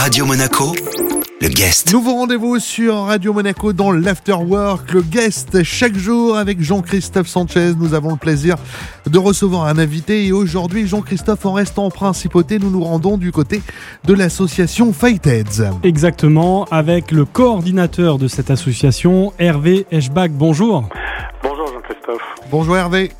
Radio Monaco, le guest. Nouveau rendez-vous sur Radio Monaco dans l'Afterwork, le guest chaque jour avec Jean-Christophe Sanchez. Nous avons le plaisir de recevoir un invité et aujourd'hui, Jean-Christophe, en restant en principauté, nous nous rendons du côté de l'association Fightheads. Exactement, avec le coordinateur de cette association, Hervé Eschbach. Bonjour. Bonjour Jean-Christophe. Bonjour Hervé.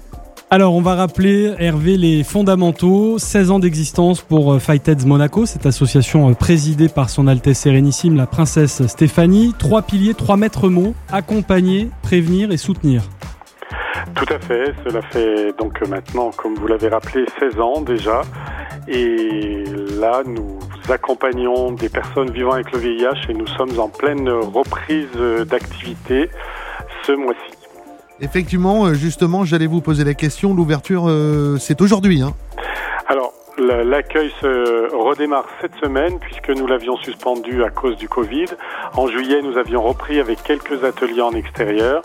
Alors, on va rappeler, Hervé, les fondamentaux. 16 ans d'existence pour euh, Fightheads Monaco, cette association euh, présidée par son Altesse Sérénissime, la princesse Stéphanie. Trois piliers, trois maîtres mots accompagner, prévenir et soutenir. Tout à fait. Cela fait donc maintenant, comme vous l'avez rappelé, 16 ans déjà. Et là, nous accompagnons des personnes vivant avec le VIH et nous sommes en pleine reprise d'activité ce mois-ci. Effectivement, euh, justement, j'allais vous poser la question. L'ouverture, euh, c'est aujourd'hui. Hein Alors, l'accueil se redémarre cette semaine puisque nous l'avions suspendu à cause du Covid. En juillet, nous avions repris avec quelques ateliers en extérieur.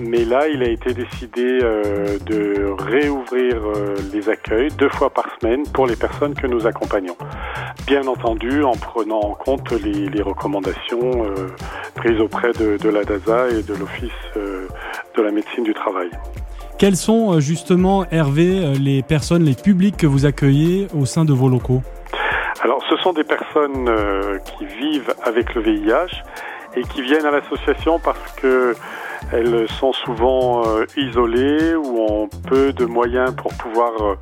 Mais là, il a été décidé euh, de réouvrir les accueils deux fois par semaine pour les personnes que nous accompagnons. Bien entendu, en prenant en compte les, recommandations prises auprès de, de la DASA et de l'Office de la médecine du travail. Quels sont euh, justement, Hervé, euh, les personnes, les publics que vous accueillez au sein de vos locaux? Alors, ce sont des personnes euh, qui vivent avec le VIH et qui viennent à l'association parce que elles sont souvent isolées ou ont peu de moyens pour pouvoir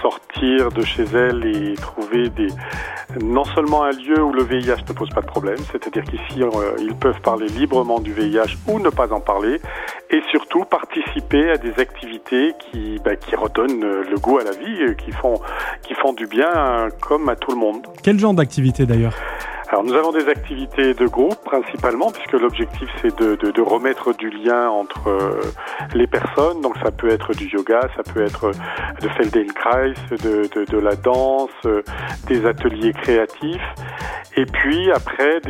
sortir de chez elles et trouver des, non seulement un lieu où le VIH ne pose pas de problème, c'est-à-dire qu'ici euh, ils peuvent parler librement du VIH ou ne pas en parler, et surtout participer à des activités qui, bah, redonnent le goût à la vie, euh, qui font, qui font du bien comme à tout le monde. Quel genre d'activité d'ailleurs? Alors nous avons des activités de groupe principalement puisque l'objectif c'est de, de, de, remettre du lien entre euh, les personnes. Donc ça peut être du yoga, ça peut être de Feldenkrais, de, de, de la danse, euh, des ateliers créatifs. Et puis après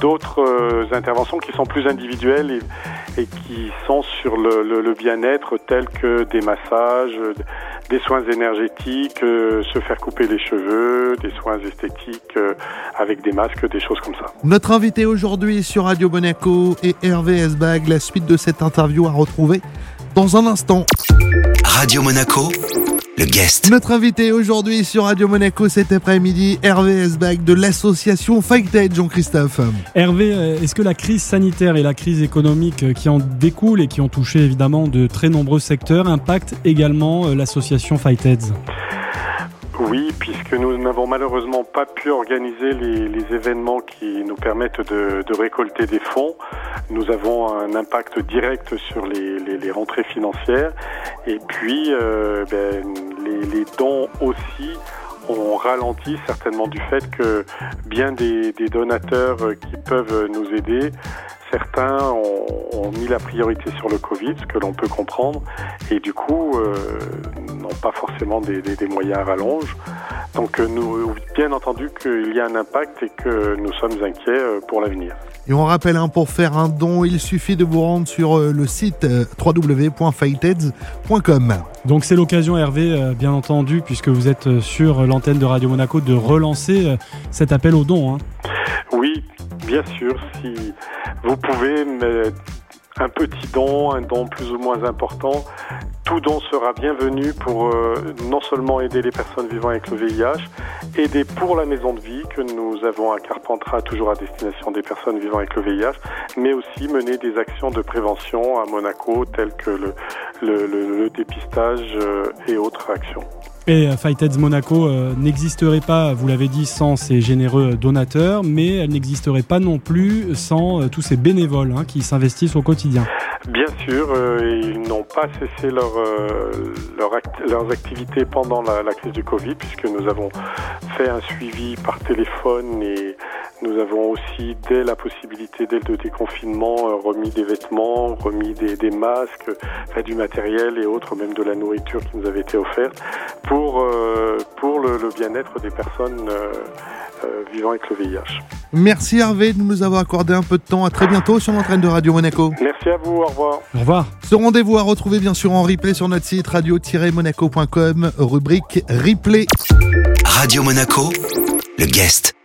d'autres euh, interventions qui sont plus individuelles et, qui sont sur le, le, le bien-être tels que des massages, des soins énergétiques, se faire couper les cheveux, des soins esthétiques avec des masques, des choses comme ça. Notre invité aujourd'hui sur Radio Monaco est Hervé Esbag. La suite de cette interview à retrouver dans un instant. Radio Monaco, le guest. Notre invité aujourd'hui sur Radio Monaco cet après-midi, Hervé Esbag de l'association Fighthead, Jean-Christophe. Hervé, euh, est-ce que la crise sanitaire et la crise économique euh, qui en découlent et qui ont touché évidemment de très nombreux secteurs impactent également euh, l'association Fightheads oui, puisque nous n'avons malheureusement pas pu organiser les, les événements qui nous permettent de, de, récolter des fonds. Nous avons un impact direct sur les, les, les rentrées financières. Et puis, euh, ben, les, dons aussi ont ralenti certainement du fait que bien des, des donateurs qui peuvent nous aider certains ont, ont, mis la priorité sur le Covid, ce que l'on peut comprendre, et du coup euh, n'ont pas forcément des, des, des, moyens à rallonge. Donc euh, nous, bien entendu qu'il y a un impact et que nous sommes inquiets euh, pour l'avenir. Et on rappelle, hein, pour faire un don, il suffit de vous rendre sur euh, le site euh, www.fightheads.com. Donc c'est l'occasion, Hervé, euh, bien entendu, puisque vous êtes sur l'antenne de Radio Monaco, de relancer cet appel au don. Hein. Oui, bien sûr. Si vous pouvez un petit don, un don plus ou moins important, tout don sera bienvenu pour euh, non seulement aider les personnes vivant avec le VIH, aider pour la maison de vie que nous avons à Carpentras, toujours à destination des personnes vivant avec le VIH, mais aussi mener des actions de prévention à Monaco telles que le, le, le, le dépistage euh, et autres actions. Et Fightheads Monaco euh, n'existerait pas, vous l'avez dit, sans ces généreux donateurs, mais elle n'existerait pas non plus sans euh, tous ces bénévoles hein, qui s'investissent au quotidien. Bien sûr, euh, ils n'ont pas cessé leur, euh, leur act leurs activités pendant la, la, crise du Covid, puisque nous avons fait un suivi par téléphone et nous avons aussi, dès la possibilité, dès le déconfinement, euh, remis des vêtements, remis des, des masques, fait du matériel et autres, même de la nourriture qui nous avait été offerte, pour, euh, pour le, le bien-être des personnes euh, vivant avec le VIH. Merci Hervé de nous avoir accordé un peu de temps. À très bientôt sur l'entraîne de Radio Monaco. Merci à vous, au revoir. Au revoir. Ce rendez-vous à retrouver bien sûr en replay sur notre site radio-monaco.com, rubrique replay. Radio Monaco, le guest.